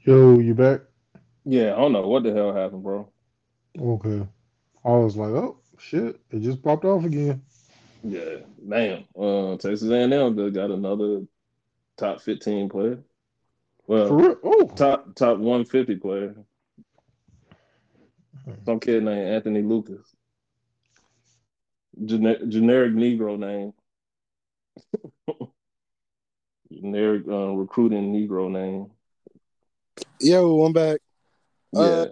Yo, you back? Yeah, I don't know what the hell happened, bro. Okay. I was like, oh shit, it just popped off again. Yeah, damn. Uh, Texas A&M they got another top fifteen player. Well? Oh, top top one fifty player. Some kid named Anthony Lucas. Gener- generic Negro name. generic uh, recruiting Negro name. Yo, I'm back. Yeah. Uh,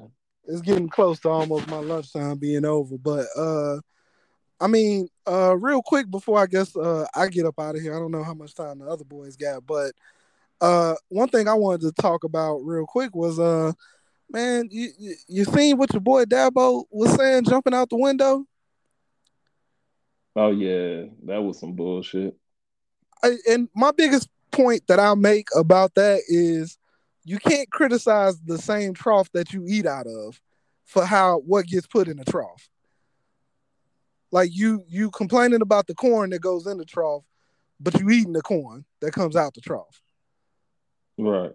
It's getting close to almost my lunchtime being over, but uh, I mean, uh, real quick before I guess uh I get up out of here. I don't know how much time the other boys got, but uh, one thing I wanted to talk about real quick was uh, man, you you, you seen what your boy Dabo was saying jumping out the window? oh yeah, that was some bullshit. I, and my biggest point that I'll make about that is you can't criticize the same trough that you eat out of for how what gets put in the trough. Like you you complaining about the corn that goes in the trough, but you eating the corn that comes out the trough. Right.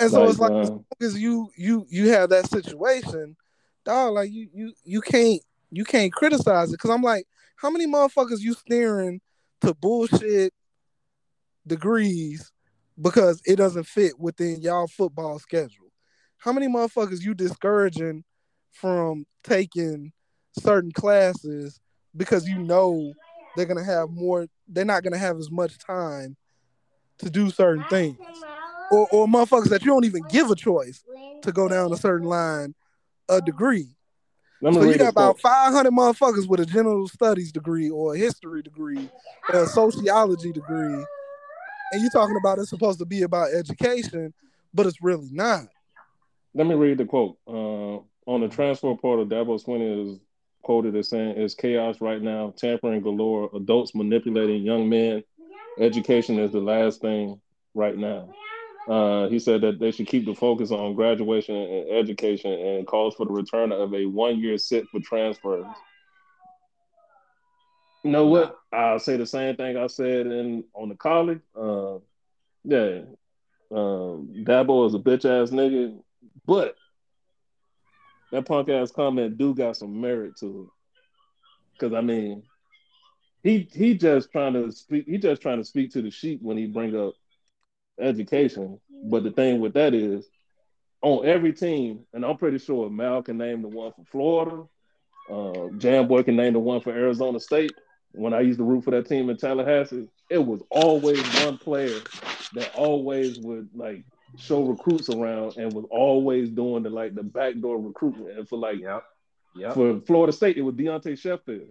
And so Like, it's like uh, as long as you you you have that situation, dog, like you you you can't you can't criticize it because I'm like, how many motherfuckers you steering to bullshit degrees because it doesn't fit within y'all football schedule? How many motherfuckers you discouraging from taking certain classes because you know they're gonna have more they're not gonna have as much time to do certain things. Or or motherfuckers that you don't even give a choice to go down a certain line a degree. So you got about 500 motherfuckers with a general studies degree or a history degree or a sociology degree. And you're talking about it's supposed to be about education, but it's really not. Let me read the quote. Uh, on the transfer portal, Dabo Swinney is quoted as saying, "It's chaos right now, tampering galore, adults manipulating young men. Education is the last thing right now." Uh, he said that they should keep the focus on graduation and education, and calls for the return of a one-year sit for transfers. You know what? I'll say the same thing I said in on the college. Uh, yeah, um, Dabo is a bitch ass nigga, but that punk ass comment do got some merit to it. Cause I mean, he he just trying to speak. He just trying to speak to the sheep when he bring up education. But the thing with that is, on every team, and I'm pretty sure Mal can name the one for Florida. Uh, Jamboy can name the one for Arizona State. When I used to root for that team in Tallahassee, it was always one player that always would like show recruits around and was always doing the like the backdoor recruitment. And for like Yep. Yep. for Florida State, it was Deontay Sheffield.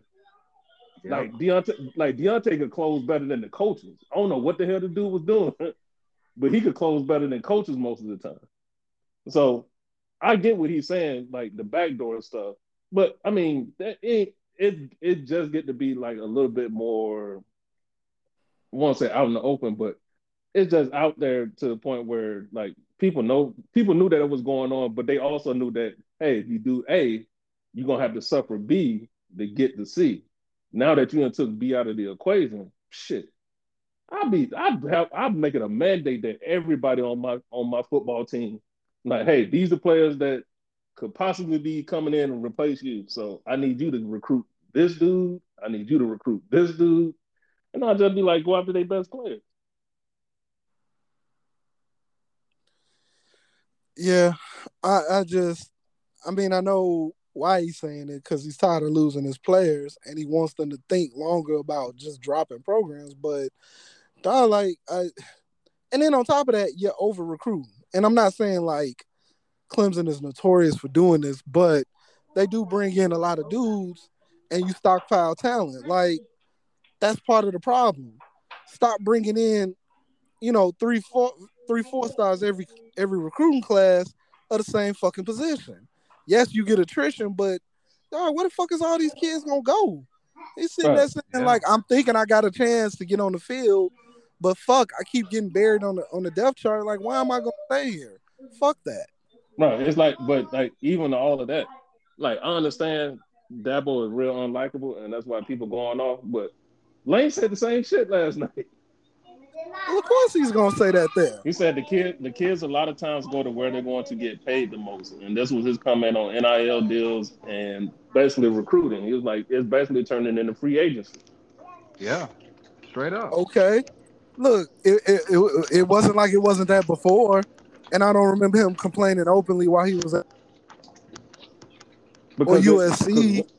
yep. Like Deontay, like Deontay could close better than the coaches. I don't know what the hell the dude was doing, but he could close better than coaches most of the time. So I get what he's saying, like the backdoor stuff. But I mean, that it it it just get to be like a little bit more. I won't say out in the open, but it's just out there to the point where like people know people knew that it was going on, but they also knew that hey, if you do A, you're gonna have to suffer B to get to C. Now that you took B out of the equation, shit. I'll be I'd have I'm making a mandate that everybody on my on my football team, like, hey, these are players that could possibly be coming in and replace you. So I need you to recruit this dude. I need you to recruit this dude. And I'll just be like, go after their best players. Yeah, I, I just, I mean, I know why he's saying it because he's tired of losing his players and he wants them to think longer about just dropping programs. But, dog, like, I, and then on top of that, you're over recruiting. And I'm not saying like Clemson is notorious for doing this, but they do bring in a lot of dudes and you stockpile talent. Like, that's part of the problem. Stop bringing in, you know, three, four, three, four stars every every recruiting class of the same fucking position. Yes, you get attrition, but dog, where the fuck is all these kids gonna go? He's sitting there saying Yeah. like, I'm thinking I got a chance to get on the field, but fuck, I keep getting buried on the on the depth chart. Like, why am I gonna stay here? Fuck that. Right. It's like, but like even all of that, like I understand Dabo is real unlikable, and that's why people going off. But Lane said the same shit last night. Well, of course he's gonna say that there. He said the kid, the kids, a lot of times go to where they're going to get paid the most, and this was his comment on NIL deals and basically recruiting. He was like, it's basically turning into free agency. Yeah, straight up. Okay. Look, it, it, it, it wasn't like it wasn't that before. And I don't remember him complaining openly while he was at or USC. because,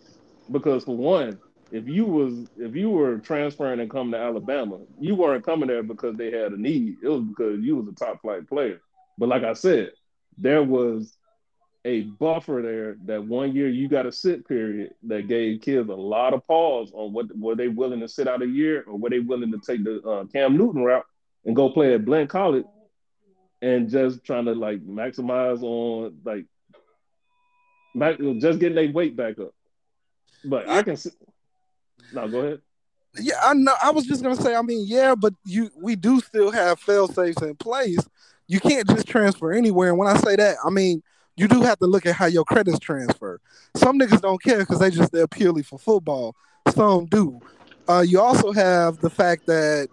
because for one, if you was if you were transferring and coming to Alabama, you weren't coming there because they had a need. It was because you was a top flight player. But like I said, there was a buffer there that one year you got a sit period that gave kids a lot of pause on what were they willing to sit out a year or were they willing to take the uh, Cam Newton route and go play at Blinn College and just trying to like maximize on like just getting their weight back up. But I can see. No, go ahead. Yeah, I know. I was just gonna say. I mean, yeah, but you we do still have fail safes in place. You can't just transfer anywhere. And when I say that, I mean you do have to look at how your credits transfer. Some niggas don't care because they just there purely for football. Some do. Uh, you also have the fact that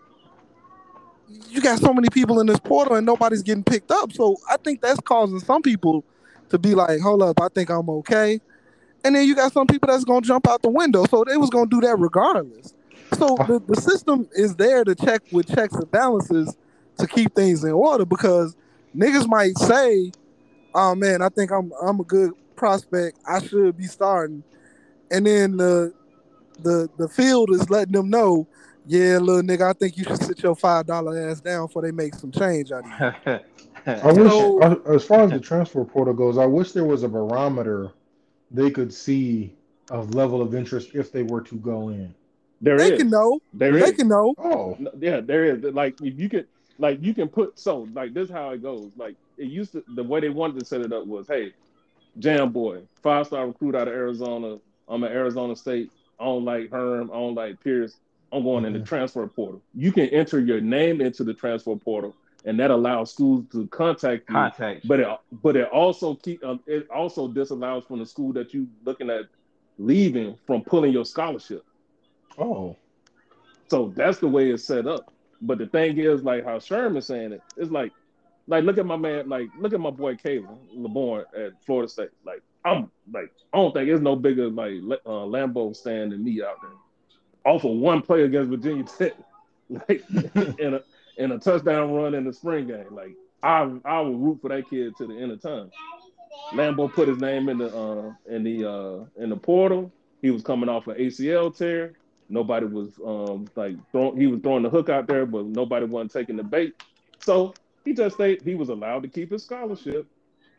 you got so many people in this portal and nobody's getting picked up. So I think that's causing some people to be like, "Hold up, I think I'm okay." And then you got some people that's gonna jump out the window. So they was gonna do that regardless. So ah. the, the system is there to check with checks and balances to keep things in order because niggas might say, "Oh man, I think I'm I'm a good prospect. I should be starting," and then the the the field is letting them know, "Yeah, little nigga, I think you should sit your five dollar ass down before they make some change out of you." I wish, So- uh, as far as the transfer portal goes, I wish there was a barometer they could see of level of interest if they were to go in. There They is. can know. There They is. can know. Oh, Yeah, there is. Like if you could, like you can put so like this is how it goes. Like it used to. The way they wanted to set it up was, hey, Jam Boy, five star recruit out of Arizona. I'm at Arizona State. I don't like Herm. I don't like Pierce. I'm going in the transfer portal. You can enter your name into the transfer portal, and that allows schools to contact you. Contact. But it but it also keep um, it also disallows from the school that you looking at leaving from pulling your scholarship. oh, So that's the way it's set up. But the thing is, like how Sherman's saying it, it's like, like look at my man, like look at my boy Khalan Laborn at Florida State. Like I'm like I don't think there's no bigger like uh, Lambo stand than me out there. Off of one play against Virginia Tech, like in a in a touchdown run in the spring game. Like I I will root for that kid to the end of time. Lambo put his name in the uh in the uh in the portal. He was coming off an ACL tear. Nobody was um like throwing he was throwing the hook out there, but nobody wasn't taking the bait. So he just stayed, he was allowed to keep his scholarship.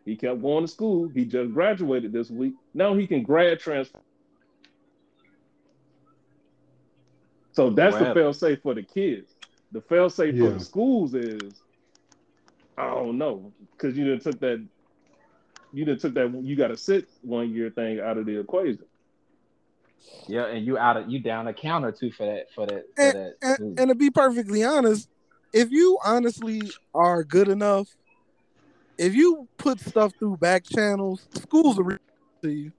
He kept going to school. He just graduated this week. Now he can grad transfer. So that's the Wow. fail safe for the kids. The fail safe for the schools is I don't know because you didn't took that you didn't took that you got to sit one year thing out of the equation. Yeah, and you out of you down a count or two for that for that for that. and, and to be perfectly honest, if you honestly are good enough, if you put stuff through back channels, schools will reach to you.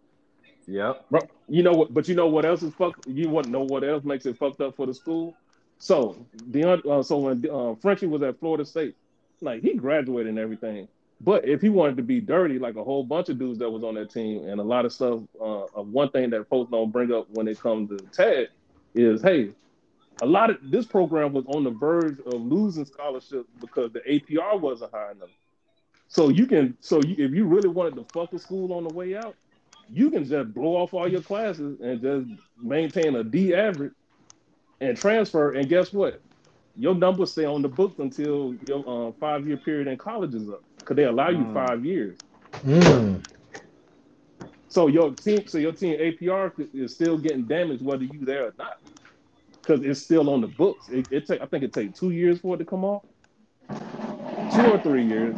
Bro, you know what? But you know what else is fucked? You want to know what else makes it fucked up for the school? So Deon, uh, so when uh, Frenchie was at Florida State, like he graduated and everything. But if he wanted to be dirty, like a whole bunch of dudes that was on that team, and a lot of stuff, uh, uh, one thing that folks don't bring up when it comes to Ted is, hey, a lot of this program was on the verge of losing scholarships because the APR wasn't high enough. So you can, so you, if you really wanted to fuck a school on the way out, you can just blow off all your classes and just maintain a D average and transfer. And guess what? Your numbers stay on the books until your uh, five year period in college is up because they allow you Mm. five years. Mm. So your team, so your team APR is still getting damaged whether you there or not, because it's still on the books. It, it take, I think it takes two years for it to come off, two or three years.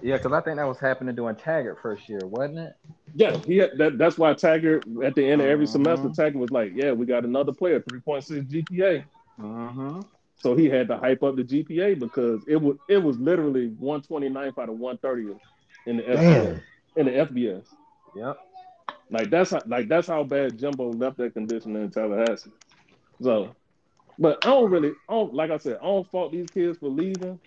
Yeah, because I think that was happening during Taggart first year, wasn't it? Yeah, he had, that, that's why Taggart at the end of every Mhm. semester, Taggart was like, "Yeah, we got another player, three point six GPA." Mm-hmm. So he had to hype up the GPA because it was it was literally 129th out of 130 in the FBS. In the FBS, Yep. like that's how like that's how bad Jimbo left that condition in Tallahassee. So But I don't really, I don't, like I said, I don't fault these kids for leaving.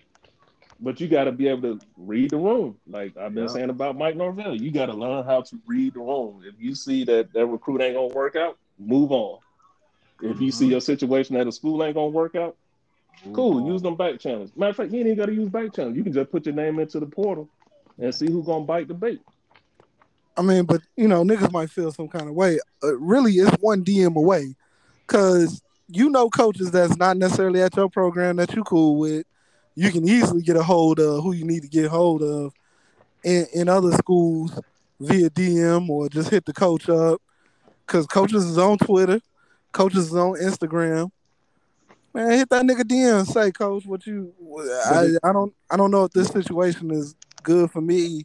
But you got to be able to read the room. Like I've been Yeah. saying about Mike Norvell, you got to learn how to read the room. If you see that that recruit ain't gonna work out, move on. If you see Mhm. your situation at a school ain't gonna work out, cool. Use them back channels. Matter of fact, you ain't even got to use back channels. You can just put your name into the portal and see who's gonna bite the bait. I mean, but you know, niggas might feel some kind of way. Uh, really, it's one DM away, cause you know coaches that's not necessarily at your program that you cool with. You can easily get a hold of who you need to get hold of in, in other schools via DM or just hit the coach up, cause coaches is on Twitter, coaches is on Instagram. Man, hit that nigga DM and say, Coach, what you? I, I don't I don't know if this situation is good for me.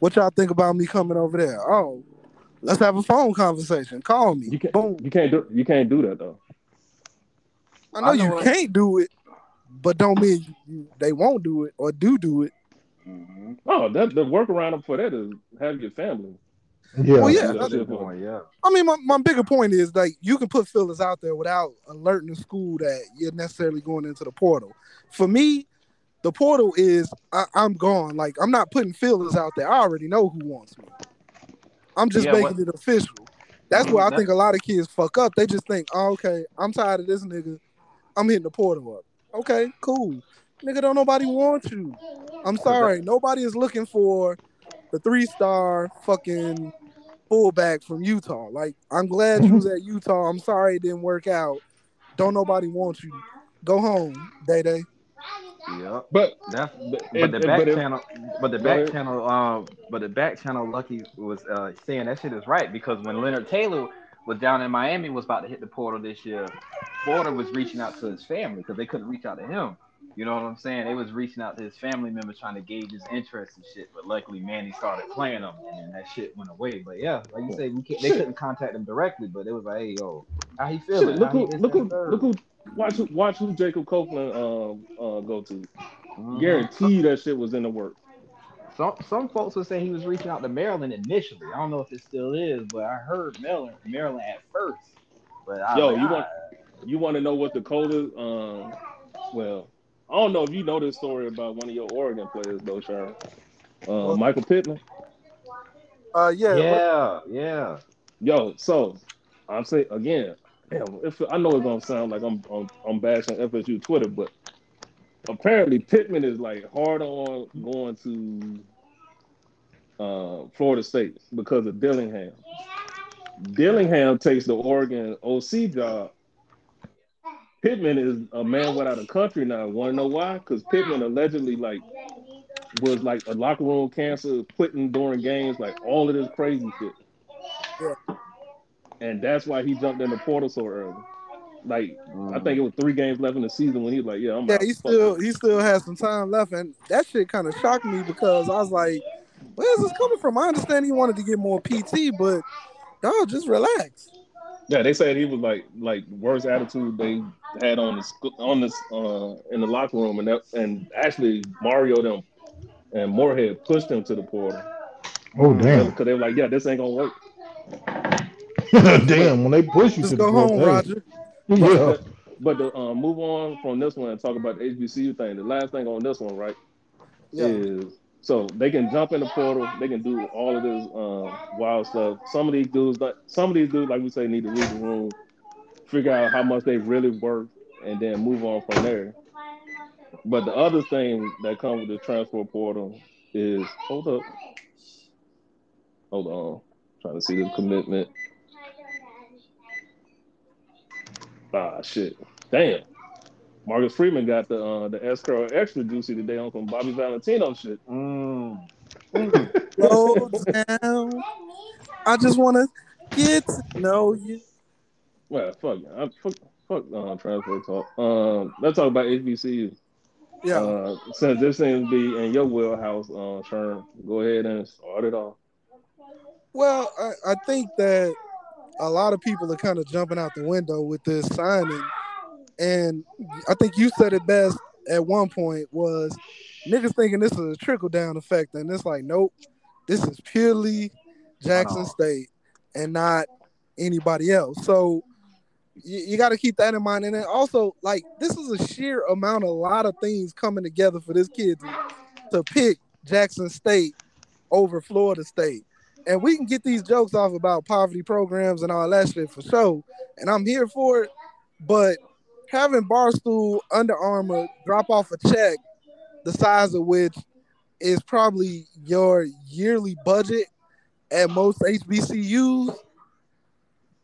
What y'all think about me coming over there? Oh, let's have a phone conversation. Call me. You can't, Boom. you can't do, you can't do that though. I know, I know you what- can't do it, but don't mean you, they won't do it or do do it. Mhm. Oh, that the workaround for that is have your family. Yeah. Well, yeah, do that That's a shit good for point, yeah. I mean, my, my bigger point is like you can put fillers out there without alerting the school that you're necessarily going into the portal. For me, the portal is I, I'm gone. Like I'm not putting fillers out there. I already know who wants me. I'm just Yeah, making what- it official. That's Mhm, where I think a lot of kids fuck up. They just think, oh, okay, I'm tired of this nigga. I'm hitting the portal up. Okay, cool. Nigga, don't nobody want you. I'm sorry. Nobody is looking for the three star fucking fullback from Utah. Like, I'm glad you was at Utah. I'm sorry it didn't work out. Don't nobody want you. Go home, Day Day. Yep. But That's But but the it- back but it- channel, but the back ahead. channel, um, but the back channel, Lucky was uh, saying that shit is right because when Leonard Taylor was down in Miami, was about to hit the portal this year, Florida was reaching out to his family because they couldn't reach out to him. You know what I'm saying? They was reaching out to his family members trying to gauge his interest and shit. But luckily, Manny started playing them, and then that shit went away. But yeah, like you say, we can't, they Shit. couldn't contact him directly, but it was like, hey, yo, how he shit, look who, look who, third? look who. Watch who, watch who Jacob Copeland um uh, go to. Mhm. Guarantee that shit was in the work. Some some folks would say he was reaching out to Maryland initially. I don't know if it still is, but I heard Maryland Maryland at first. But I Yo, like, you "Ah, want you want to know what the coldest? Um, well, I don't know if you know this story about one of your Oregon players though, Sharon. Uh, Mycah Pittman. Uh, yeah. yeah, yeah. Yo, so I'm saying again, damn, if I know it's gonna sound like I'm I'm, I'm bashing FSU Twitter, but apparently Pittman is like hard on going to uh, Florida State because of Dillingham. Dillingham takes the Oregon OC job. Pittman is a man without a country now. Want to know why? Because Pittman allegedly like was like a locker room cancer, quitting during games, like all of this crazy shit. Yeah. And that's why he jumped in the portal so early. Like I Mm. think it was three games left in the season when he was like, "Yeah, I'm Yeah, he still it." he still has some time left, and that shit kind of shocked me because I was like, "Where's this coming from?" I understand he wanted to get more PT, but dog, just relax. Yeah, they said he was like like worst attitude they had on the sc- on this uh in the locker room, and that and actually Mario them and Moorhead pushed him to the portal Oh damn. because they were like, "Yeah, this ain't gonna work." damn. When they push you Just to go the home, floor, Roger. Yeah. But to uh, move on from this one and talk about the HBCU thing, the last thing on this one, right, Yeah, is so they can jump in the portal, they can do all of this um, wild stuff. Some of these dudes, like some of these dudes, like we say, need to read the room, figure out how much they really worth, and then move on from there. But the other thing that comes with the transfer portal is hold up, hold on, trying to see the commitment. Ah, shit, damn. Marcus Freeman got the uh, the escrow extra juicy today on some Bobby Valentino shit. Mm. slow down. I just want to get to know you. Well, fuck, it. I, fuck, fuck uh, transfer talk. Um, let's talk about HBCU. Yeah, Uh, since this seems to be in your wheelhouse, uh, Sherm, go ahead and start it off. well, I, I think that a lot of people are kind of jumping out the window with this signing, and I think you said it best at one point was niggas thinking this is a trickle down effect, and it's like, nope, this is purely Jackson uh-huh. State and not anybody else. So you, you got to keep that in mind. And then also, like, this is a sheer amount, of a lot of things coming together for this kid to, to pick Jackson State over Florida State. And we can get these jokes off about poverty programs and all that shit for sure. And I'm here for it. But having Barstool Under Armour drop off a check the size of which is probably your yearly budget at most HBCUs,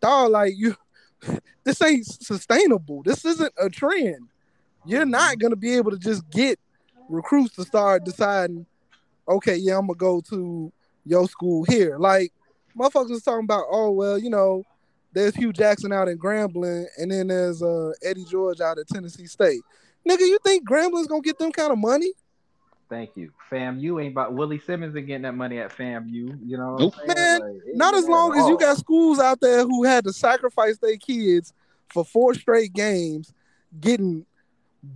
dog, like you this ain't sustainable. This isn't a trend. You're not gonna be able to just get recruits to start deciding, okay, yeah, I'm gonna go to your school here. Like motherfuckers was talking about, oh well, you know, there's Hue Jackson out in Grambling, and then there's uh Eddie George out at Tennessee State. Nigga, you think Grambling's gonna get them kind of money? Thank you. FAMU ain't about Willie Simmons and getting that money at FAMU. You you know, what Nope. I'm? Man, Like, Not as long as you got schools out there who had to sacrifice their kids for four straight games, getting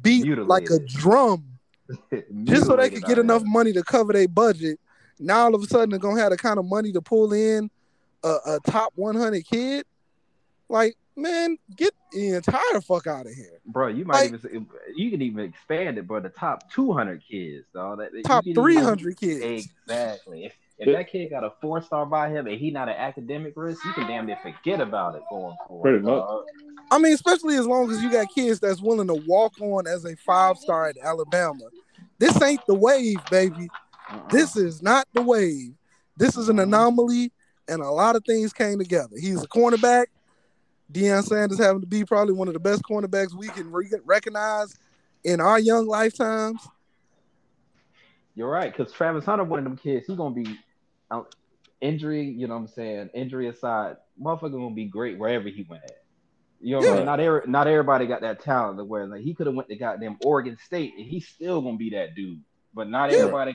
beat like a drum just so they could get enough money to cover their budget. Now all of a sudden they're gonna have the kind of money to pull in a, a top 100 kid. Like, man, get the entire fuck out of here. Bro, you Like- might even say, you can even expand it, bro. The top 200 kids, dog. That, Top can even- 300 kids. Exactly. If, if that kid got a four star by him and he not an academic risk, you can damn near forget about it going forward. Pretty much. dog. I mean, especially as long as you got kids that's willing to walk on as a five star at Alabama. This ain't the wave, baby. Uh-uh. This is not the wave. This is an anomaly, and a lot of things came together. He's a cornerback. Deion Sanders having to be probably one of the best cornerbacks we can re- recognize in our young lifetimes. You're right, because Travis Hunter, one of them kids, he gonna be uh, injury. You know what I'm saying? Injury aside, motherfucker gonna be great wherever he went at. You know, Yeah. saying? not every, not everybody got that talent where like he could have went to goddamn Oregon State and he's still gonna be that dude. But not Yeah. everybody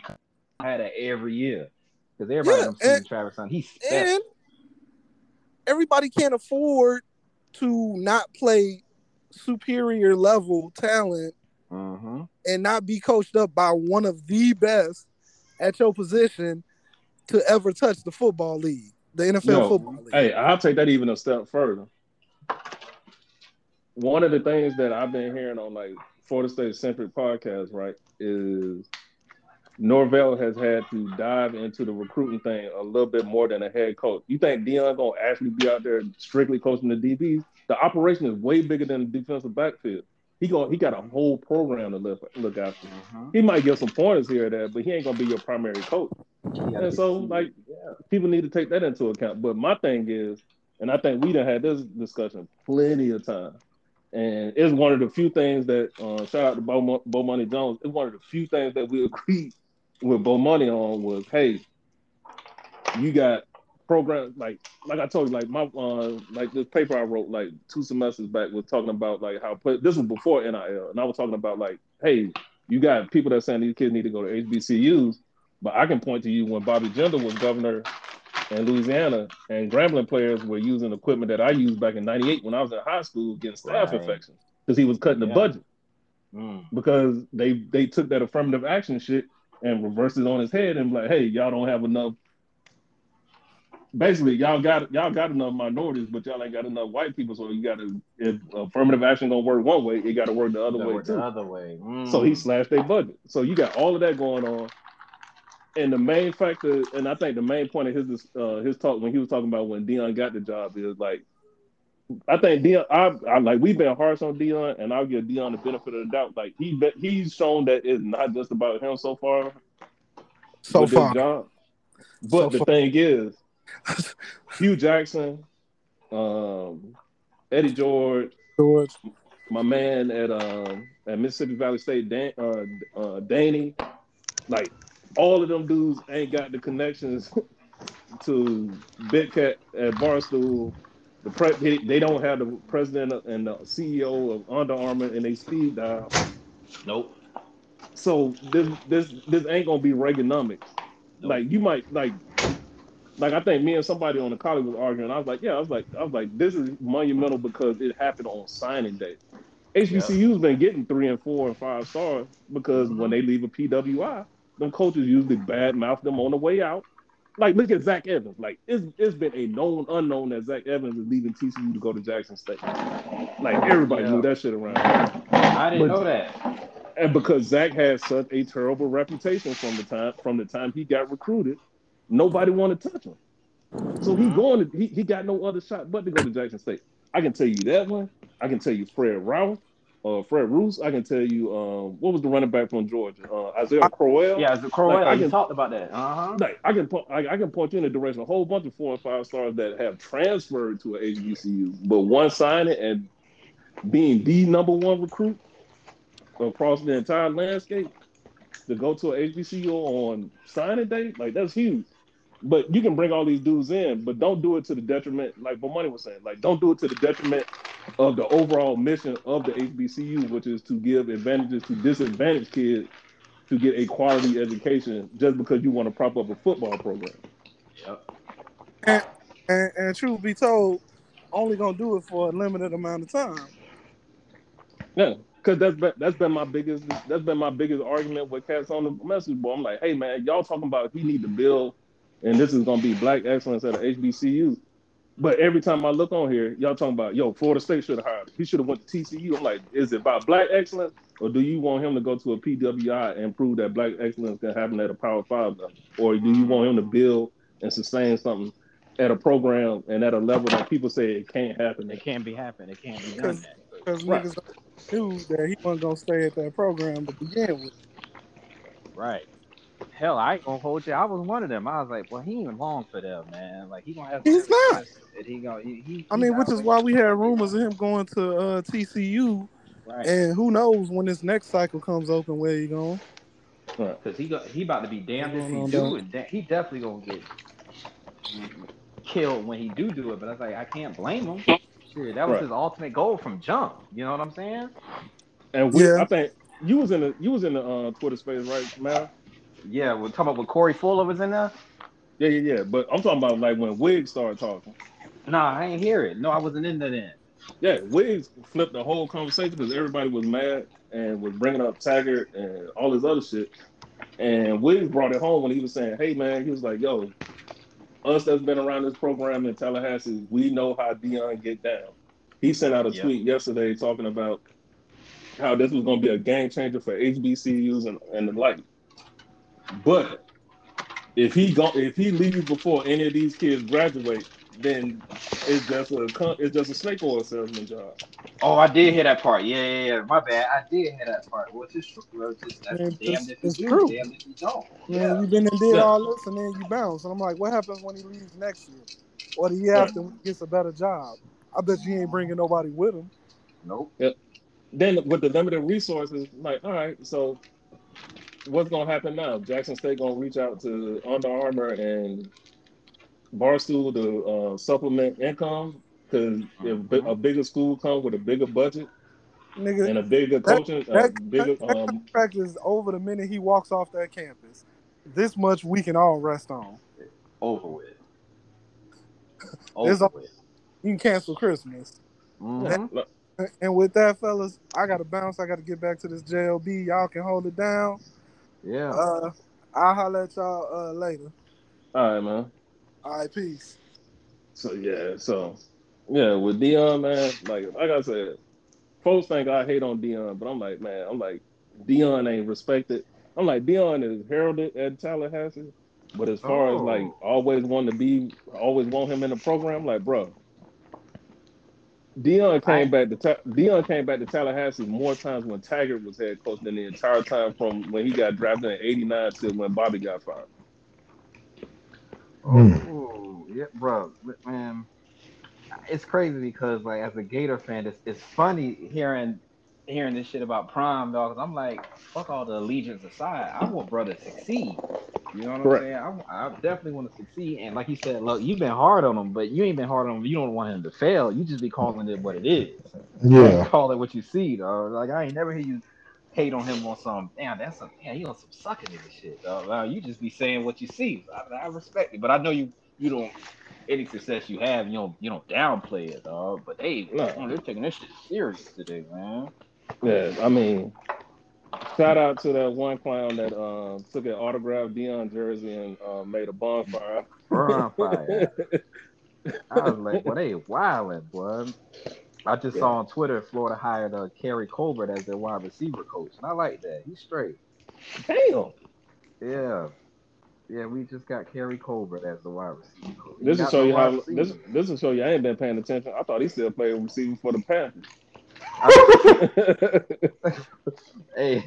had that every year because everybody Yeah, seen and- Travis Hunter. He's. And everybody can't afford to not play superior level talent Mm-hmm. and not be coached up by one of the best at your position to ever touch the football league, the NFL football league. Hey, I'll take that even a step further. One of the things that I've been hearing on like Florida State centric podcast, right, is Norvell has had to dive into the recruiting thing a little bit more than a head coach. You think Deion gonna actually be out there strictly coaching the DBs? The operation is way bigger than the defensive backfield. He going he got a whole program to look look after. Mm-hmm. He might get some pointers here or there, but he ain't gonna be your primary coach. And so, like, yeah, people need to take that into account. But my thing is, and I think we done had this discussion plenty of time, and it's one of the few things that uh, shout out to Bo, Mo- Bo Money Jones. It's one of the few things that we agreed with Bo Money on was, hey, you got programs like like I told you, like my uh, like this paper I wrote like two semesters back was talking about like how this was before NIL, and I was talking about like, hey, you got people that saying these kids need to go to HBCUs. But I can point to you when Bobby Jindal was governor in Louisiana and Grambling players were using equipment that I used back in 98 when I was in high school getting staph Right. infections because he was cutting the budget Mm. because they they took that affirmative action shit and reversed it on his head and like, hey, y'all don't have enough. Basically, y'all got y'all got enough minorities, but y'all ain't got enough white people. So you got to if affirmative action gonna work one way, it got to work the other way too. the other way. Mm. So he slashed their budget. So you got all of that going on. And the main factor, and I think the main point of his uh, his talk when he was talking about when Deion got the job is like, I think Deion, I, I like we've been harsh on Deion, and I'll give Deion the benefit of the doubt. Like he he's shown that it's not just about him so far so far. job. But So the far. thing is, Hue Jackson, um, Eddie George, George. my man at um at Mississippi Valley State, Dan, uh, uh, Danny, like all of them dudes ain't got the connections to Big Cat at Barstool. The pre- they, they don't have the president and the CEO of Under Armour and they speed dial. Nope. So this this this ain't gonna be Reaganomics. Nope. Like you might like like I think me and somebody on the college was arguing. I was like, yeah, I was like, I was like, this is monumental because it happened on signing day. HBCU's been getting three and four and five stars because when mm-hmm. they leave a PWI, them coaches usually bad mouth them on the way out, like look at Zach Evans. Like it's it's been a known unknown that Zach Evans is leaving TCU to go to Jackson State. Like everybody Yeah. knew that shit around. I didn't But- know that. And because Zach had such a terrible reputation from the time from the time he got recruited, nobody wanted to touch him. So he going to he, he got no other shot but to go to Jackson State. I can tell you that one. I can tell you Fred Rouse, uh, Fred Roos. I can tell you um, what was the running back from Georgia, uh, Isaiah Crowell. Yeah, a Crowell, Like, I you can- talked about that. Uh huh. Like I can po- I, I can point you in the direction of a whole bunch of four and five stars that have transferred to a HBCU, but one signing and being the number one recruit across the entire landscape to go to a HBCU on signing day, like that's huge. But you can bring all these dudes in, but don't do it to the detriment, like what Money was saying. Like, don't do it to the detriment of the overall mission of the HBCU, which is to give advantages to disadvantaged kids to get a quality education just because you want to prop up a football program. Yep. And, and truth be told, only gonna do it for a limited amount of time. Yeah, because that's been that's been my biggest that's been my biggest argument with cats on the message board. I'm like, hey man, y'all talking about he need to build, and this is gonna be black excellence at a HBCU. But every time I look on here, y'all talking about yo, Florida State should have hired. him. He should have went to TCU. I'm like, is it about black excellence, or do you want him to go to a PWI and prove that black excellence can happen at a Power Five level, or do you want him to build and sustain something at a program and at a level that people say it can't happen? It can't be happening. It can't be done. Because Right. niggas knew that he wasn't gonna stay at that program to begin with. Right. Hell, I ain't gonna hold you. I was one of them. I was like, well, he ain't long for them, man. Like he gonna have. He's not. And he gonna. He, he, I he mean, which is why we had rumors of him going to uh, TCU, Right. and who knows when this next cycle comes open where he going. Because he got he about to be damned if he do it. Da- He definitely gonna get killed when he do do it. But I was like, I can't blame him. Shit, that was Right. his ultimate goal from jump. You know what I'm saying? And we, Yeah. I think you was in the you was in the uh, Twitter space, right, Mal? Yeah, we're talking about when Corey Fuller was in there. Yeah, yeah, yeah. But I'm talking about like when Wiggs started talking. Nah, I ain't hear it. No, I wasn't in there then. Yeah, Wiggs flipped the whole conversation because everybody was mad and was bringing up Taggart and all this other shit. And Wiggs brought it home when he was saying, "Hey, man," he was like, "Yo, us that's been around this program in Tallahassee, we know how Deion get down." He sent out a Yeah. tweet yesterday talking about how this was going to be a game changer for HBCUs and, and the like. But if he go, if he leaves before any of these kids graduate, then it's just a it's just a snake oil salesman job. Oh, I did hear that part. Yeah, yeah, yeah. My bad. I did hear that part. Which is true. Well, it's just, that's Yeah, damned it's- if you it's do, true. damned if you don't. Man, Yeah. you've been and did all this, and then you bounce. And I'm like, what happens when he leaves next year, or the year Yeah. after when he gets a better job? I bet you ain't bringing nobody with him. Nope. Yep. Then with the limited resources, like, all right, so what's gonna happen now? Jackson State gonna reach out to Under Armour and Barstool to uh, supplement income because if bi- a bigger school comes with a bigger budget Nigga, and a bigger That- coaching, a that- bigger that um, contract is over the minute he walks off that campus. This much we can all rest on. Over with. Over all- with. You can cancel Christmas. Mhm. And with that, fellas, I gotta bounce. I gotta get back to this JLB. Y'all can hold it down. Yeah. Uh, I'll holler at y'all uh, later. all right, man. All right, peace. So yeah, so yeah, with Deion, man, like like I said, folks think I hate on Deion, but I'm like, man, I'm like Deion ain't respected. I'm like Deion is heralded at Tallahassee, but as far as Oh. like always want to be, always want him in the program, like bro. Deion came back to Ta- Deion came back to Tallahassee more times when Taggart was head coach than the entire time from when he got drafted in '89 to when Bobby got fired. Mm. Ooh, yeah, bro, man, it's crazy because like as a Gator fan, it's, it's funny hearing hearing this shit about Prime dog. 'cause I'm like, fuck all the allegiance aside, I want brother to succeed. You know what Correct. I'm saying? I, I definitely want to succeed. And like you said, look, you've been hard on him, but you ain't been hard on him. You don't want him to fail. You just be calling it what it is. Yeah. Call it what you see, dog. Like I ain't never hear you hate on him on some damn that's some damn he on some sucking nigga shit, dog. You just be saying what you see. I, I respect it, but I know you you don't any success you have, you don't you don't downplay it, dog. But hey, man, they're taking this shit serious today, man. Yeah, I mean, Shout out to that one clown that um, took an autographed Deion jersey and uh, made a bonfire. Bonfire. I was like, well, they wilding, boy. I just saw on Twitter Florida hired uh, Keary Colbert as their wide receiver coach, and I like that. He's straight. Damn. Yeah, yeah. We just got Keary Colbert as the wide receiver. He This will show you how this this will show you I ain't been paying attention. I thought he still played receiver for the Panthers. hey,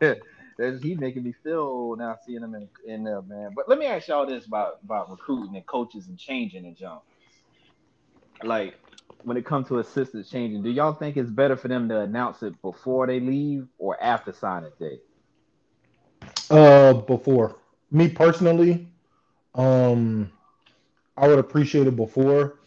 there's- he making me feel now seeing him in, in there, man. But let me ask y'all this about about recruiting and coaches and changing and jump. Like when it comes to assistants changing, do y'all think it's better for them to announce it before they leave or after signing day? Uh, before me personally, um, I would appreciate it before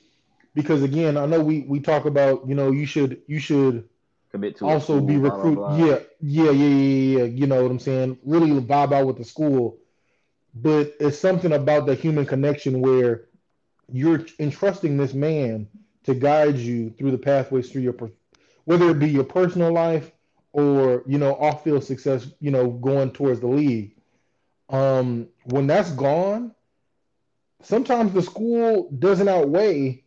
because again, I know we we talk about you know you should you should Commit to also school, be blah, blah, recruit. blah. Yeah, yeah, yeah, yeah, yeah. You know what I'm saying? Really vibe out with the school, but it's something about the human connection where you're entrusting this man to guide you through the pathways through your, whether it be your personal life or you know off-field success. You know, going towards the league. Um, when that's gone, sometimes the school doesn't outweigh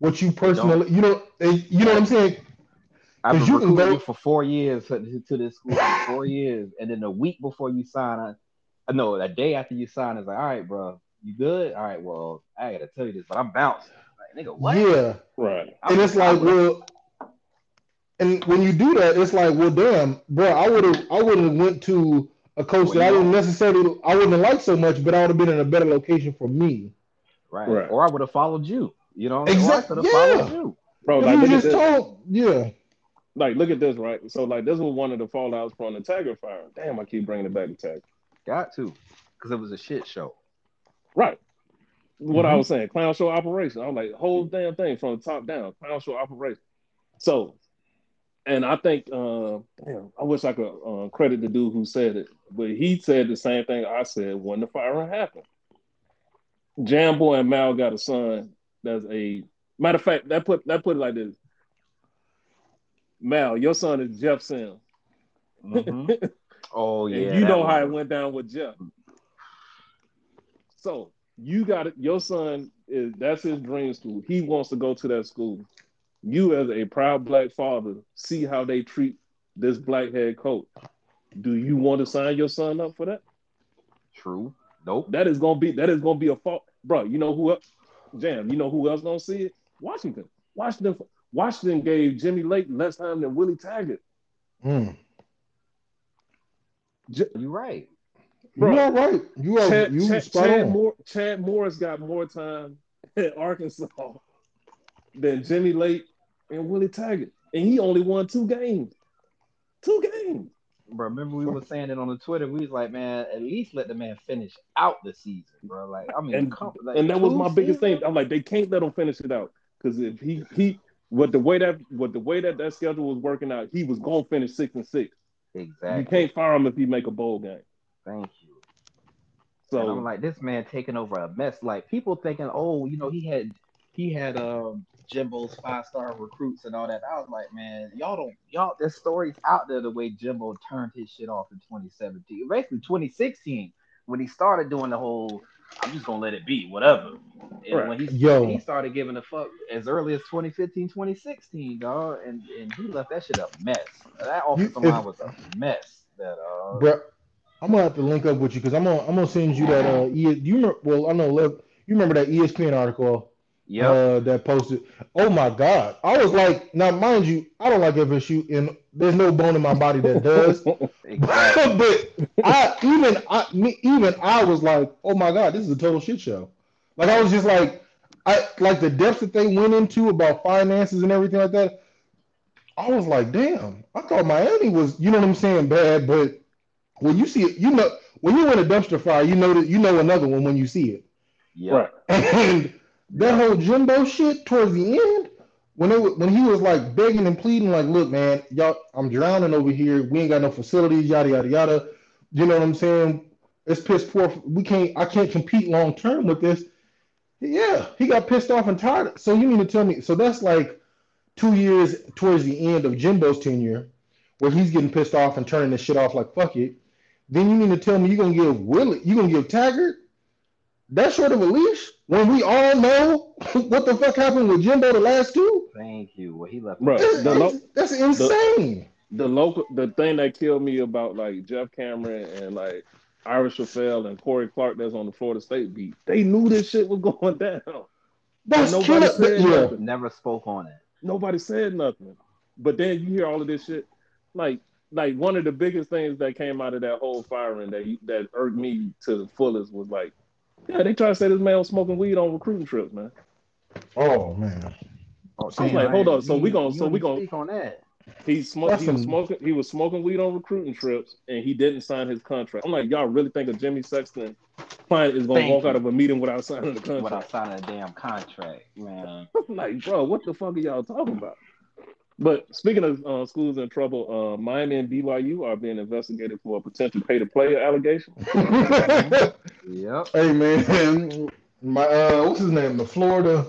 what you personally. You know, you know what I'm saying? I've 'Cause been you can recruiting go- you for four years to, to this school for four years, and then a week before you sign, I, I know a day after you sign, it's like, all right, bro, you good? All right, well, I gotta tell you this, but I'm bouncing. Like, nigga, what? Yeah. right. I'm- and it's like, I'm- well, and when you do that, it's like, well, damn, bro, I would have, I wouldn't have went to a coach Well, that I you didn't know. necessarily, I wouldn't have liked so much, but I would have been in a better location for me. right. Right. Or I would have followed you. You know, Exact- or I could have yeah. followed you. Bro, like you just this. told, yeah, Like look at this, right? So like this was one of the fallouts from the Tiger fire. Damn, I keep bringing it back to Tiger. Got to, because it was a shit show. Right. What I Mhm. was saying, clown show operation. I was like, whole damn thing from the top down, clown show operation. So, and I think, uh, damn, I wish I could uh, credit the dude who said it, but he said the same thing I said when the firing happened. Jambo and Mal got a son that's a matter of fact. That put that put it like this. Mal, your son is Jeff Sims. Mhm. oh yeah, you know was- how it went down with Jeff. So you got it. Your son is that's his dream school. He wants to go to that school. You, as a proud black father, see how they treat this black head coach. Do you want to sign your son up for that? True. Nope. That is gonna be that is gonna be a fault, bro. You know who else? Jam. You know who else gonna see it? Washington. Washington. Washington gave Jimmy Lake less time than Willie Taggart. Mm. You're right. Bro, you are right. You are Chad, you Chad, spot Chad, on. Moore, Chad Morris got more time at Arkansas than Jimmy Lake and Willie Taggart, and he only won two games. Two games, Bro, remember we were saying it on the Twitter. We was like, man, at least let the man finish out the season, bro. Like, I mean, and like, and that was two my biggest thing. I'm like, they can't let him finish it out because if he he with the way that with the way that that schedule was working out, he was gonna finish six and six. Exactly. You can't fire him if he make a bowl game. Thank you. So and I'm like, this man taking over a mess. Like people thinking, oh, you know, he had he had um Jimbo's five star recruits and all that. I was like, man, y'all don't y'all there's stories out there the way Jimbo turned his shit off in 2017. Basically 2016 when he started doing the whole I'm just gonna let it be, whatever. And Right. when he Yo. he started giving a fuck as early as 2015, 2016, dog, and, and he left that shit a mess. That offensive line was a mess. That uh Bro, I'm gonna have to link up with you because I'm gonna I'm gonna send you that. Uh, e- you remember? Well, I know. You remember that ESPN article yeah. uh, that posted? Oh my God! I was like, now mind you, I don't like FSU, and there's no bone in my body that does. exactly. but I even I me, even I was like, oh my God, this is a total shit show. Like I was just like, I like the depths that they went into about finances and everything like that. I was like, damn, I thought Miami was, you know what I'm saying, bad, but when you see it, you know, when you win a dumpster fire, you know that you know another one when you see it. Yeah. right. And that whole Jimbo shit towards the end, when when he was like begging and pleading, like, look, man, y'all, I'm drowning over here. We ain't got no facilities, yada yada yada. You know what I'm saying? It's piss poor. We can't. I can't compete long term with this. Yeah, he got pissed off and tired. So you mean to tell me? So that's like two years towards the end of Jimbo's tenure, where he's getting pissed off and turning this shit off like fuck it. Then you mean to tell me you're gonna give Willie, You're gonna give Taggart that short of a leash when we all know what the fuck happened with Jimbo the last two? Thank you. Well, he left. Bro, That's, the, lo- that's insane. the local the thing that killed me about like Jeff Cameron and like Ira Schoffel and Corey Clark that's on the Florida State beat, they knew this shit was going down. That's nobody killer. said Yeah. nothing. Never spoke on it. Nobody said nothing. But then you hear all of this shit. Like like one of the biggest things that came out of that whole firing that that irked me to the fullest was like, yeah, they try to say this man was smoking weed on recruiting trips, man. Oh man. Oh, I was like, hold on, so we gonna- so we didn't gonna- speak on that. He smoked. He was smoking. He was smoking weed on recruiting trips, and he didn't sign his contract. I'm like, y'all really think a Jimmy Sexton client is gonna Thank walk you. out of a meeting without signing the contract? Without signing a damn contract, man. I'm like, bro, what the fuck are y'all talking about? But speaking of uh, schools in trouble, uh, Miami and BYU are being investigated for a potential pay-to-play allegation. Yep. Hey man, my uh, what's his name? The Florida.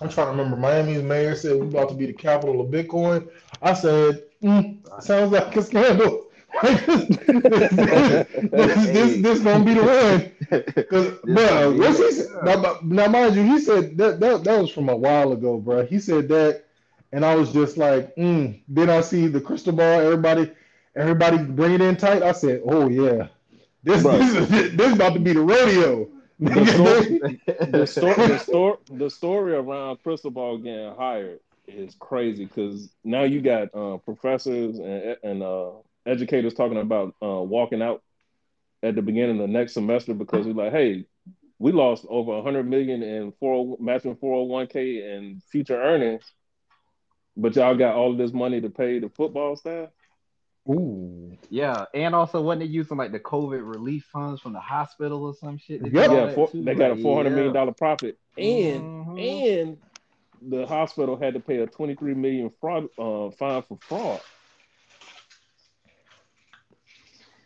I'm trying to remember. Miami's mayor said we're about to be the capital of Bitcoin. I said, mm, sounds like a scandal. this, this, this gonna be the one. Cause, bro, what's he now, now, mind you, he said that, that that was from a while ago, bro. He said that, and I was just like, mm. then I see the Cristobal. Everybody, everybody bring it in tight. I said, oh yeah, this this, is, this about to be the rodeo. The story, the, story, the, story, the story around Cristobal getting hired is crazy because now you got uh, professors and, and uh, educators talking about uh, walking out at the beginning of the next semester because we're like, hey, we lost over 100 million in four matching 401k and future earnings, but y'all got all of this money to pay the football staff. Ooh, Yeah, and also wasn't they using like the COVID relief funds from the hospital or some shit? They Yep. did Yeah, four, they got a like, 400 million yeah. dollar profit, and Mhm. and the hospital had to pay a 23 million fraud uh, fine for fraud.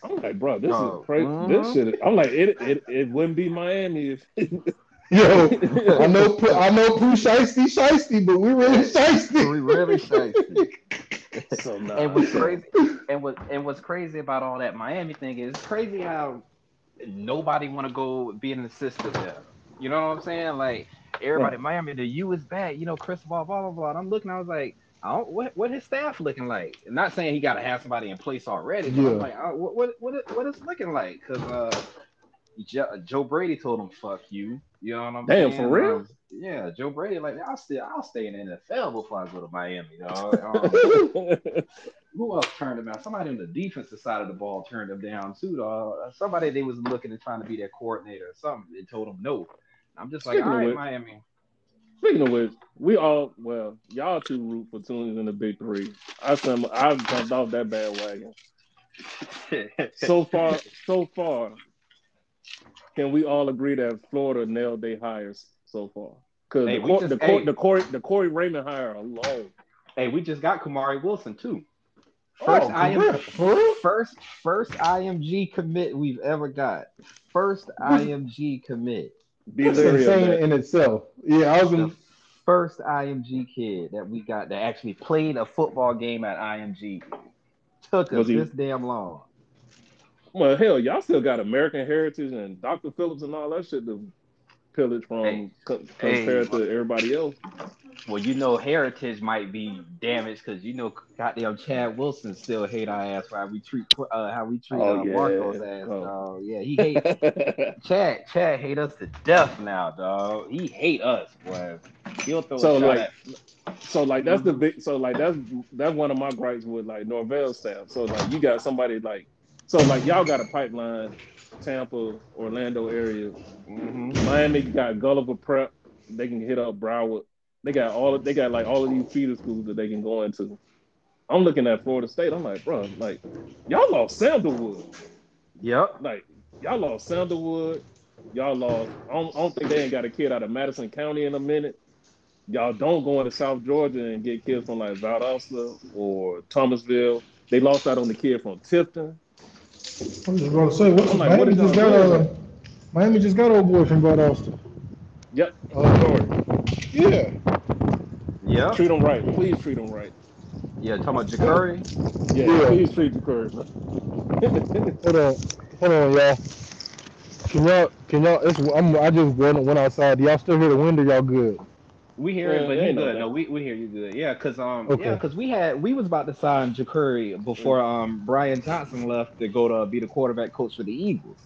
I'm like, bro, this Oh, is crazy. This mhm. shit. I'm like, it, it it wouldn't be Miami if. yo, I know, I know, Pooh shiesty, shiesty, but we really shiesty. We really shiesty. so nah, and what's crazy and what and what's crazy about all that Miami thing is crazy how nobody want to go be an assistant there. You know what I'm saying? Like everybody, Miami, the U is bad. You know, Chris blah blah blah blah. And I'm looking, I was like, I don't, what what his staff looking like? not saying he got to have somebody in place already, but Yeah. I'm like, uh, what what what it- looking like? Because uh, Joe, Joe Brady told him, "Fuck you." You know what I'm Damn, saying? for real? Um, yeah, Joe Brady, like I'll still I'll stay in the NFL before I go to Miami, dog. Um, who else turned him out? Somebody on the defensive side of the ball turned him down too. Dog. Somebody they was looking at trying to be their coordinator or something. They told him no. I'm just like, Speaking all of right, which- Miami. Speaking of which, we all well, y'all two root for tunes in the big three. I some I've jumped off that bandwagon. So far, so far, can we all agree that Florida nailed their hires so far? Because Hey, the, Cor- just- the, Cor- hey. the Corey the Corey Raymond hire alone. hey, we just got Kamari Wilson too. Oh, First IM, congrats, for real? first first IMG commit we've ever got. First IMG commit. Be That's insane that. in itself. Yeah, I was The in. first IMG kid that we got that actually played a football game at IMG. Took us Was he- this damn long. Well, hell, y'all still got American Heritage and Dr. Phillips and all that shit to pillage from Hey. co- Hey. compared to everybody else. Well, you know, heritage might be damaged because you know, goddamn Chad Wilson still hate our ass for how we treat uh, how we treat Oh, uh, yeah. Marco's ass. Oh. dog. yeah, he hate Chad. Chad hate us to death now, dog. He hate us, boy. He'll throw So, like, at- So like that's the big so like that's that's one of my gripes with like Norvell staff. So like you got somebody like so like y'all got a pipeline, Tampa, Orlando area. Mhm. Miami got Gulliver Prep. They can hit up Broward. They got all of, they got like all of these feeder schools that they can go into. I'm looking at Florida State. I'm like, bro, like y'all lost Sandalwood. Yep. Like y'all lost Sandalwood. Y'all lost. I don't, I don't think they ain't got a kid out of Madison County in a minute. Y'all don't go into South Georgia and get kids from like Valdosta or Thomasville. They lost out on the kid from Tifton. I'm just about to say, what, I'm like, what Miami is just got y'all a? Miami just got old boy from Valdosta. Yep. Uh, Sorry. yeah, Yep. Treat them right. Please treat them right. Yeah, talking about Jacurri. Yeah, Yeah. please treat the Curry. Hold on, hold on, y'all. Can y'all, can y'all? It's, I'm, I just went, went outside. Y'all still hear the wind? Or y'all good? We hear Yeah, it, but you know good. that. No, we, we hear you good. Yeah, cause um Okay. yeah, cause we had we was about to sign Jacurri before um Brian Johnson left to go to be the quarterback coach for the Eagles.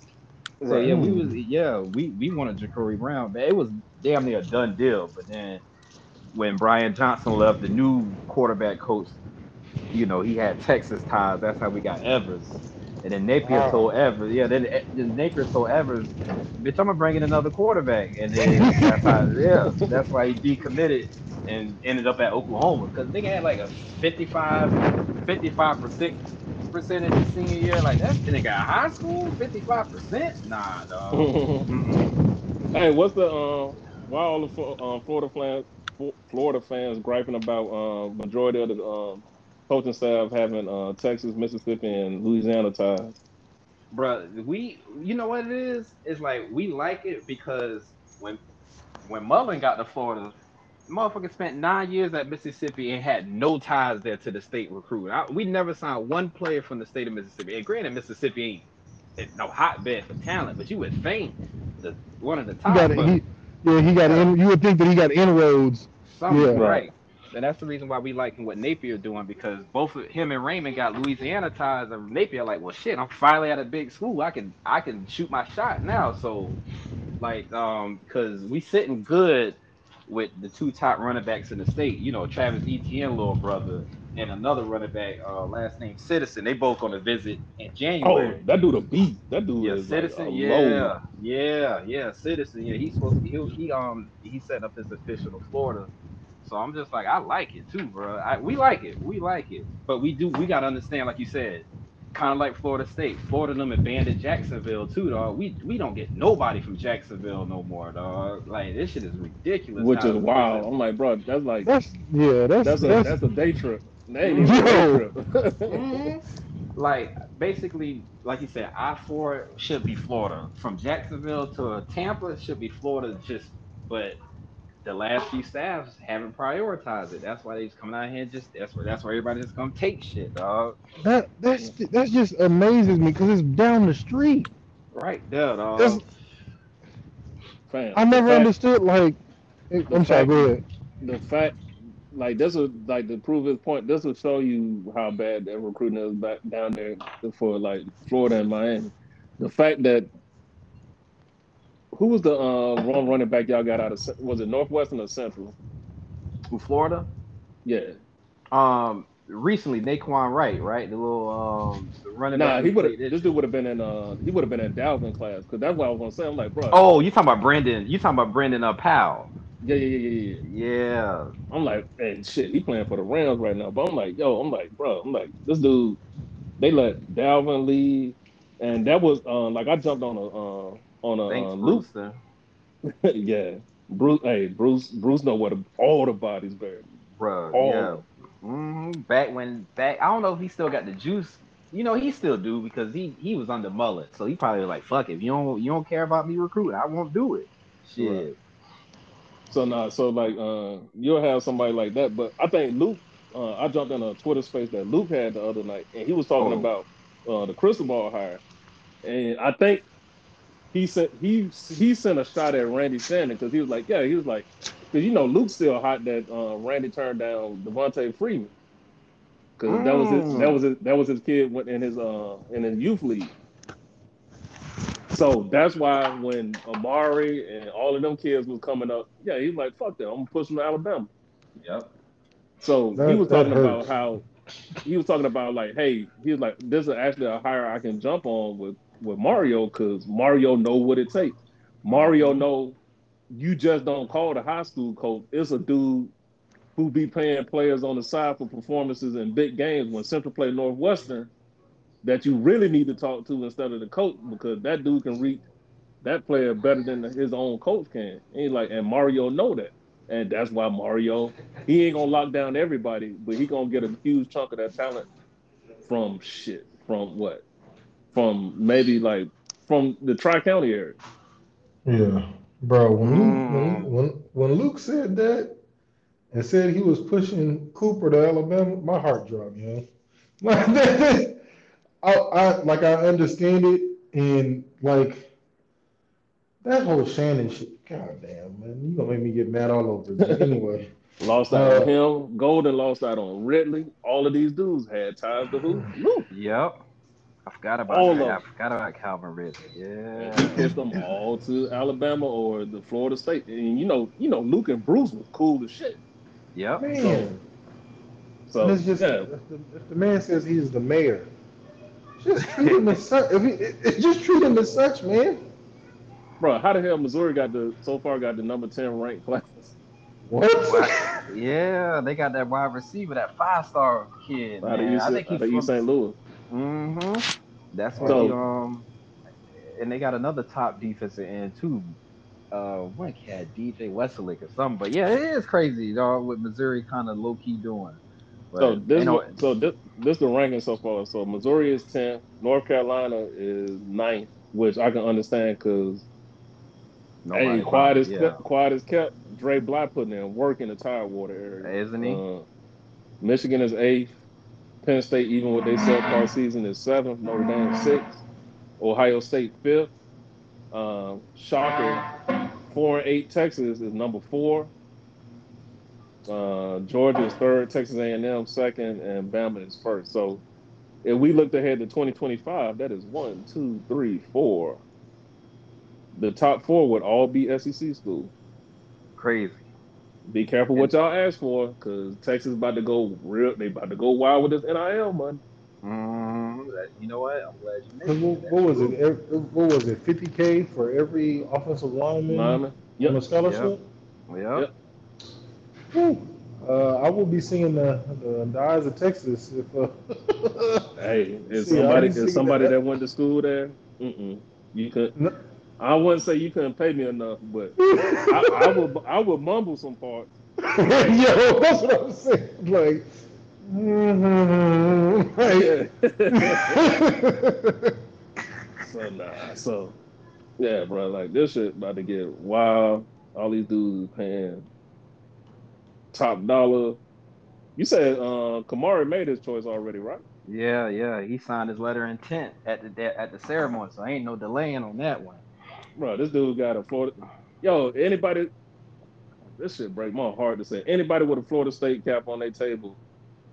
So Right. yeah, we was yeah we we wanted Jacurri Brown, but it was damn near a done deal. But then when Brian Johnson left, the new quarterback coach, you know, he had Texas ties. That's how we got Evers. And then Napier Wow. told Evers, yeah, then, then Napier told Evers, bitch, I'm gonna bring in another quarterback. And then that's how, yeah, that's why he decommitted and ended up at Oklahoma because nigga had like a 55, 55 percent percentage his senior year. Like that And nigga got high school, 55 percent? Nah, dog. Hey, what's the um? Why all the Flo- um, Florida fans, Florida fans griping about um majority of the um coaching staff having uh Texas, Mississippi, and Louisiana ties? Bro, we you know what it is? It's like we like it because when when Mullen got to Florida, motherfucker spent nine years at Mississippi and had no ties there to the state recruit. I, we never signed one player from the state of Mississippi. And granted, Mississippi ain't it's no hotbed for talent, but you would think the one of the He top. got, he, yeah, he got. In, you would think that he got inroads. something Yeah. right. And that's the reason why we like what Napier doing because both of him and Raymond got Louisiana ties, and Napier like, well, shit, I'm finally at a big school. I can I can shoot my shot now. So, like, um, because we sitting good with the two top running backs in the state. You know, Travis Etienne, little brother, and another running back, uh, last name Citizen. They both going to visit in January. Oh, that dude a beast. That dude Yeah, is like citizen. a yeah, yeah, yeah, citizen. Yeah, he's supposed to be. He, he um he set up his official to Florida. So I'm just like, I like it too, bro. I, we like it. We like it. But we do. We gotta understand, like you said, kind of like Florida State. Florida them abandoned Jacksonville too, dog. We we don't get nobody from Jacksonville no more, dog. Like this shit is ridiculous. Which is wild. I'm like, bro, that's like That's yeah. That's that's a that's, that's a day trip. That ain't even a day Yo. trip. Mhm. Like basically, like you said, I four should be Florida. From Jacksonville to Tampa should be Florida. Just but the last few staffs haven't prioritized it. That's why they just coming out here and just that's why that's why everybody just gonna take shit, dog. that that's that's just amazes me because it's down the street. Right there, dog. That's- Fam, I never fact- understood. Like, I'm sorry. Go ahead. the fact like this would like to prove his point this will show you how bad that recruiting is back down there for like florida and miami the fact that who was the uh wrong running back y'all got out of was it northwestern or central From Florida. yeah Um, recently Nay'Quan Wright, right? The little um the running nah back. he would have this dude would have been in uh he would have been in dalvin class because that's what i was gonna say i'm like bro Oh, you talking about Brendan? You talking about Brendan uh, Powell? yeah yeah yeah yeah yeah Yeah. i'm like man shit he playing for the rams right now but i'm like yo i'm like bro i'm like this dude they let dalvin leave. and that was uh, like i jumped on a uh, on a Thanks, uh, loop Brewster. yeah, Bruce. Hey, Bruce. Bruce know where the, all the bodies buried. Bro, All yeah. hmm Back when back, I don't know if he still got the juice. You know, he still do because he he was under Mullen, so he probably like, "Fuck if you don't you don't care about me recruiting, I won't do it." Shit. Right. So nah. So like, uh, you'll have somebody like that. But I think Luke. Uh, I jumped in a Twitter space that Luke had the other night, and he was talking Oh. about uh, the Cristobal hire, and I think he sent he he sent a shot at Randy Shannon because he was like, yeah, he was like, because you know Luke's still hot that uh, Randy turned down Devonta Freeman because that was his that was his that was his kid went in his uh in his youth league. So that's why when Amari and all of them kids was coming up, yeah, he's like, fuck that, I'm gonna push them to Alabama. Yep. So he was that talking about how he was talking about like, hey, he was like, this is actually a hire I can jump on with with Mario because Mario know what it takes. Mario mm-hmm. know you just don't call the high school coach. It's a dude who be paying players on the side for performances in big games when Central play Northwestern that you really need to talk to instead of the coach because that dude can read that player better than his own coach can. And like, and Mario know that. And that's why Mario, he ain't gonna lock down everybody, but he gonna get a huge chunk of that talent from shit. From what? From maybe like from the Tri County area. Yeah, bro. When Luke, Mm. when, when when Luke said that, and said he was pushing Cooper to Alabama, my heart dropped, you know. I, I like I understand it, and like that whole Shannon shit. God damn, man, you gonna make me get mad all over again. Anyway, Lost out Uh, on him. Golden lost out on Ridley. All of these dudes had ties to who? Luke. Yep. I forgot about All that. I forgot about Calvin Ridley. And he Yeah. pushed them all to Alabama or the Florida State. And you know, you know, Luke and Bruce was cool as shit. Yep. man, So and it's just yeah, if, the, if the man says he's the mayor, just treat him as such. If he, it, it- just treat him as such, man. bro, how the hell Missouri got the so far got the number ten ranked class? What? Yeah, they got that wide receiver, that five star kid. Out of Man. East, I think out of he's East St. Louis. Hmm That's what So- he, um, and they got another top defensive end too. Uh, what cat DJ Westlake or something. But yeah, it is crazy, dog. What Missouri kind of low key doing. But, So this, know, so this, this the ranking so far. So Missouri is 10th, North Carolina is 9th, which I can understand because hey, nobody- quiet as yeah. kept, quiet as kept. Dre Black putting in work in the Tidewater area, Isn't he? Uh, Michigan is eighth. Penn State, even with their subpar season, is seventh. Notre Dame sixth. Ohio State fifth. Um, shocker, four and eight. Texas is number four. Uh, Georgia is third. Texas A&M second, and Bama is first. So, if we looked ahead to 2025, that is one, two, three, four. The top four would all be SEC schools. Crazy. Be careful what y'all ask for, because Texas about to go real. They about to go wild with this NIL money. Mm, that- you know what? I'm glad you What, mentioned that. what was it? Ev- What was it? 50k for every offensive lineman Lineman. on Yep. a scholarship. Yep. Whew. Uh, I will be seeing the, the, the eyes of Texas if. Uh, Hey, if See, somebody, didn't if somebody that. that went to school there, mm-mm, you could. No. I wouldn't say you couldn't pay me enough, but I, I would. I would mumble some parts. Yo, that's what I'm saying. Like, like- So nah. So yeah, bro. Like this shit about to get wild. All these dudes paying top dollar. You said uh Kamari made his choice already, right? Yeah, yeah. He signed his letter of intent at the at the ceremony, so ain't no delaying on that one. Bro, this dude got a Florida. Yo, anybody? This shit break my heart to say. Anybody with a Florida State cap on their table,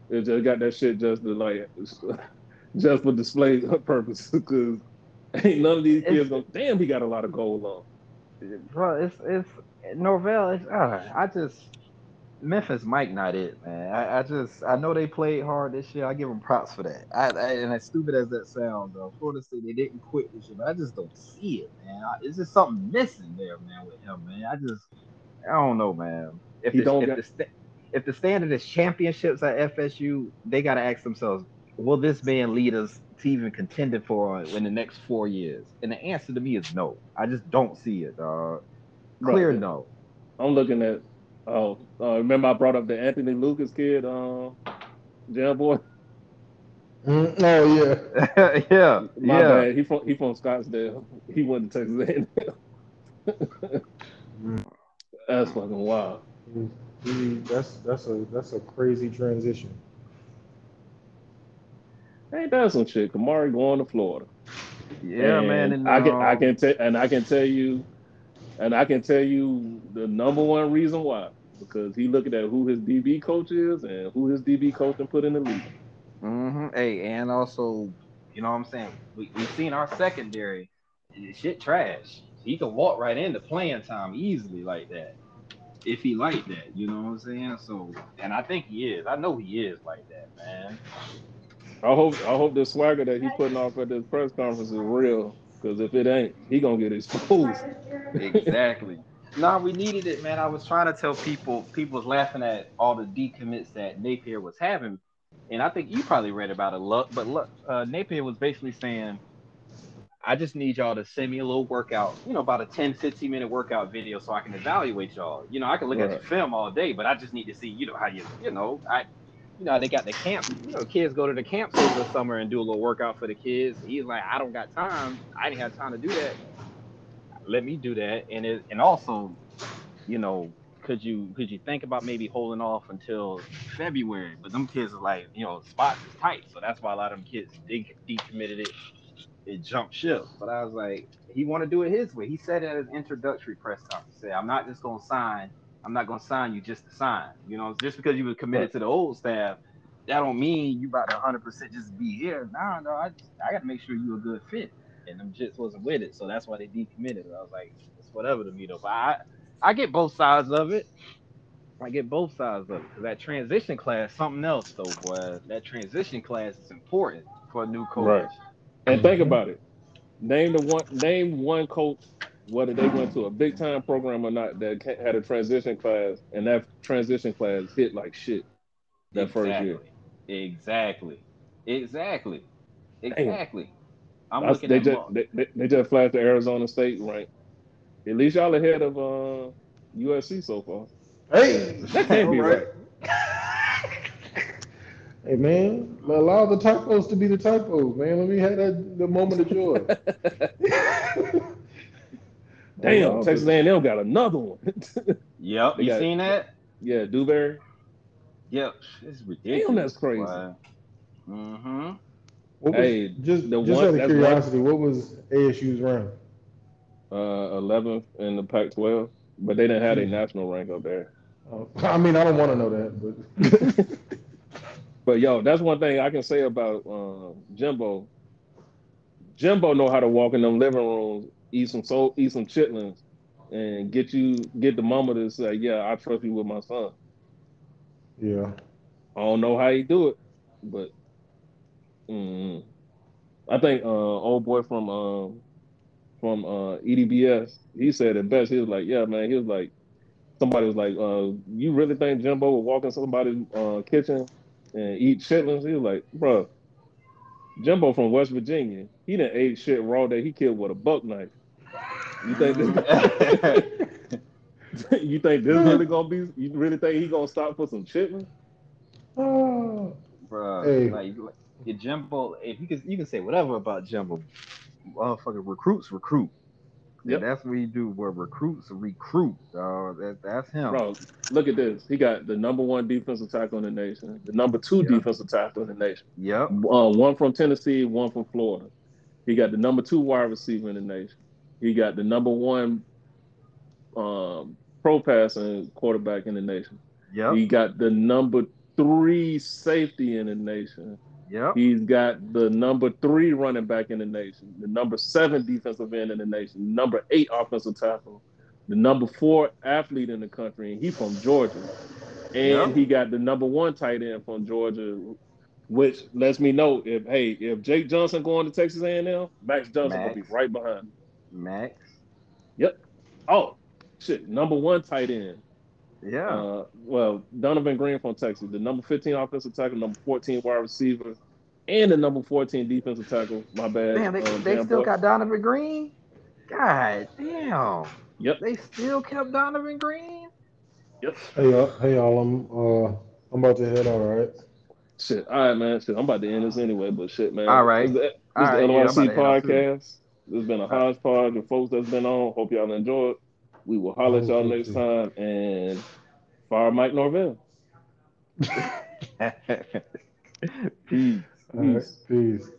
it just got that shit just to like, just for display purposes. Because ain't none of these It's- kids go. Damn, he got a lot of gold on. Bro, it's it's Norvell. It's uh, I just Memphis Mike not it, man. I, I just I know they played hard this year. I give them props for that. I, I and as stupid as that sounds, though, Florida State they didn't quit this year, but I just don't see it, man. I, it's just something missing there, man, with him, man. I just I don't know, man. If He the, don't if, got- the sta- if the standard is championships at FSU, they got to ask themselves, will this man lead us to even contending for in the next four years? And the answer to me is no. I just don't see it, dog. Bro, Clear no. I'm looking at. Oh, uh, remember I brought up the Anthony Lucas kid, um, jail boy. Mm, oh yeah. yeah, My yeah. bad. He from he from Scottsdale. He went to Texas A&M. That's fucking wild. He- that's that's a that's a crazy transition. Ain't that some shit? Kamari going to Florida. Yeah, And man. And, I can I um, can tell and I can tell you, and I can tell you the number one reason why because he looking at who his DB coach is and who his DB coach and put in the league. mhm. Hey, and also, you know what I'm saying? We we seen our secondary shit trash. He can walk right into playing time easily like that. If he like that, you know what I'm saying? So, and I think he is. I know he is like that, man. I hope I hope the swagger that he putting off at this press conference is real. Because if it ain't, he gonna get exposed. Exactly. nah, we needed it, man. I was trying to tell people, people was laughing at all the decommits that Napier was having, and I think you probably read about it, Luck. But look, uh, Napier was basically saying, "I just need y'all to send me a little workout, you know, about a 10, 15 minute workout video, so I can evaluate y'all. You know, I can look at the film all day, but I just need to see, you know, how you, you know, I." You know, they got the camp. You know, kids go to the camps over the summer and do a little workout for the kids. He's like, I don't got time. I didn't have time to do that let me do that and it and also you know could you could you think about maybe holding off until February? But them kids are like, you know, spots is tight, so that's why a lot of them kids they decommitted it. It jumped ship. But I was like, he want to do it his way. He said at his introductory press conference, say, I'm not just gonna sign. I'm not gonna sign you just to sign. You know, just because you were committed to the old staff, that don't mean you about to 100 percent just be here. Nah, no, I just, I got to make sure you a good fit. And them jits wasn't with it, so that's why they decommitted. I was like, it's whatever to me though. But I I get both sides of it. I get both sides of it because that transition class, something else though, boy. That transition class is important for a new coach. Right. And think mm-hmm. about it. Name the one. Name one coach, whether they went to a big time program or not, that had a transition class, and that transition class hit like shit that first year. Exactly. Exactly. Damn. Exactly. I'm That's- looking they at just, they, they, they just flashed the Arizona State rank. At least y'all ahead of uh, USC so far. Hey, That can't be right. Hey man, allow the typos to be the typos, man. Let me have that the moment of joy. Damn, Allow Texas A&M got another one. Yep. They You got- seen that? yeah, Dewberry. Yep. It's ridiculous. Damn, that's crazy. Mm-hmm. What was, Hey, just the just one- out of curiosity, what was ASU's rank? Uh, 11th in the Pac-12, but they didn't have a national rank up there. Oh, I mean, I don't want to know that, but But yo, that's one thing I can say about um, Jimbo. Jimbo know how to walk in them living rooms, eat some soul, eat some chitlins, and get you get the mama to say, "Yeah, I trust you with my son." yeah. I don't know how he do it, but mm, I think uh, old boy from um, from uh, EDBS, he said it best. He was like, "Yeah, man." He was like, somebody was like, uh, "You really think Jimbo would walk in somebody's uh, kitchen and eat chitlins?" He was like, "Bro, Jimbo from West Virginia, he didn't ate shit raw that he killed with a buck knife. You think this? you think this really gonna be? You really think he gonna stop for some chitlins?" Oh, Bro, Hey. like your Jimbo, if you can you can say whatever about Jimbo, motherfucking recruits recruit. Yeah, Yep. that's what he do. Where recruits recruit, dog. That, that's him. Bro, look at this. He got the number one defensive tackle in the nation, the number two Yeah. defensive tackle in the nation. Yep. Uh, one from Tennessee, one from Florida. He got the number two wide receiver in the nation. He got the number one um, pro passing quarterback in the nation. Yep. He got the number three safety in the nation. Yep. He's got the number three running back in the nation, the number seven defensive end in the nation, number eight offensive tackle, the number four athlete in the country, and he from Georgia. And Yep. he got the number one tight end from Georgia, which lets me know if hey, if Jake Johnson going to Texas A&M, Max Johnson gonna be right behind. him. Max. Yep. Oh, shit, number one tight end. Yeah. Uh, well, Donovan Green from Texas, the number 15 offensive tackle, number 14 wide receiver, and the number 14 defensive tackle. My bad. Damn, they, um, they damn still boy. got Donovan Green. God damn. Yep. They still kept Donovan Green. Yep. hey y'all, hey y'all, I'm uh, I'm about to head out. All right. Shit. All right, man. Shit. I'm about to end this anyway, but shit, man. All right. This, is the- this All is right, the yeah, NYC about to head out, too. podcast. This has been a hodgepodge of folks that's been on. Hope y'all enjoyed. We will holler at y'all next too. time and fire Mike Norvell. Peace. All right. Peace.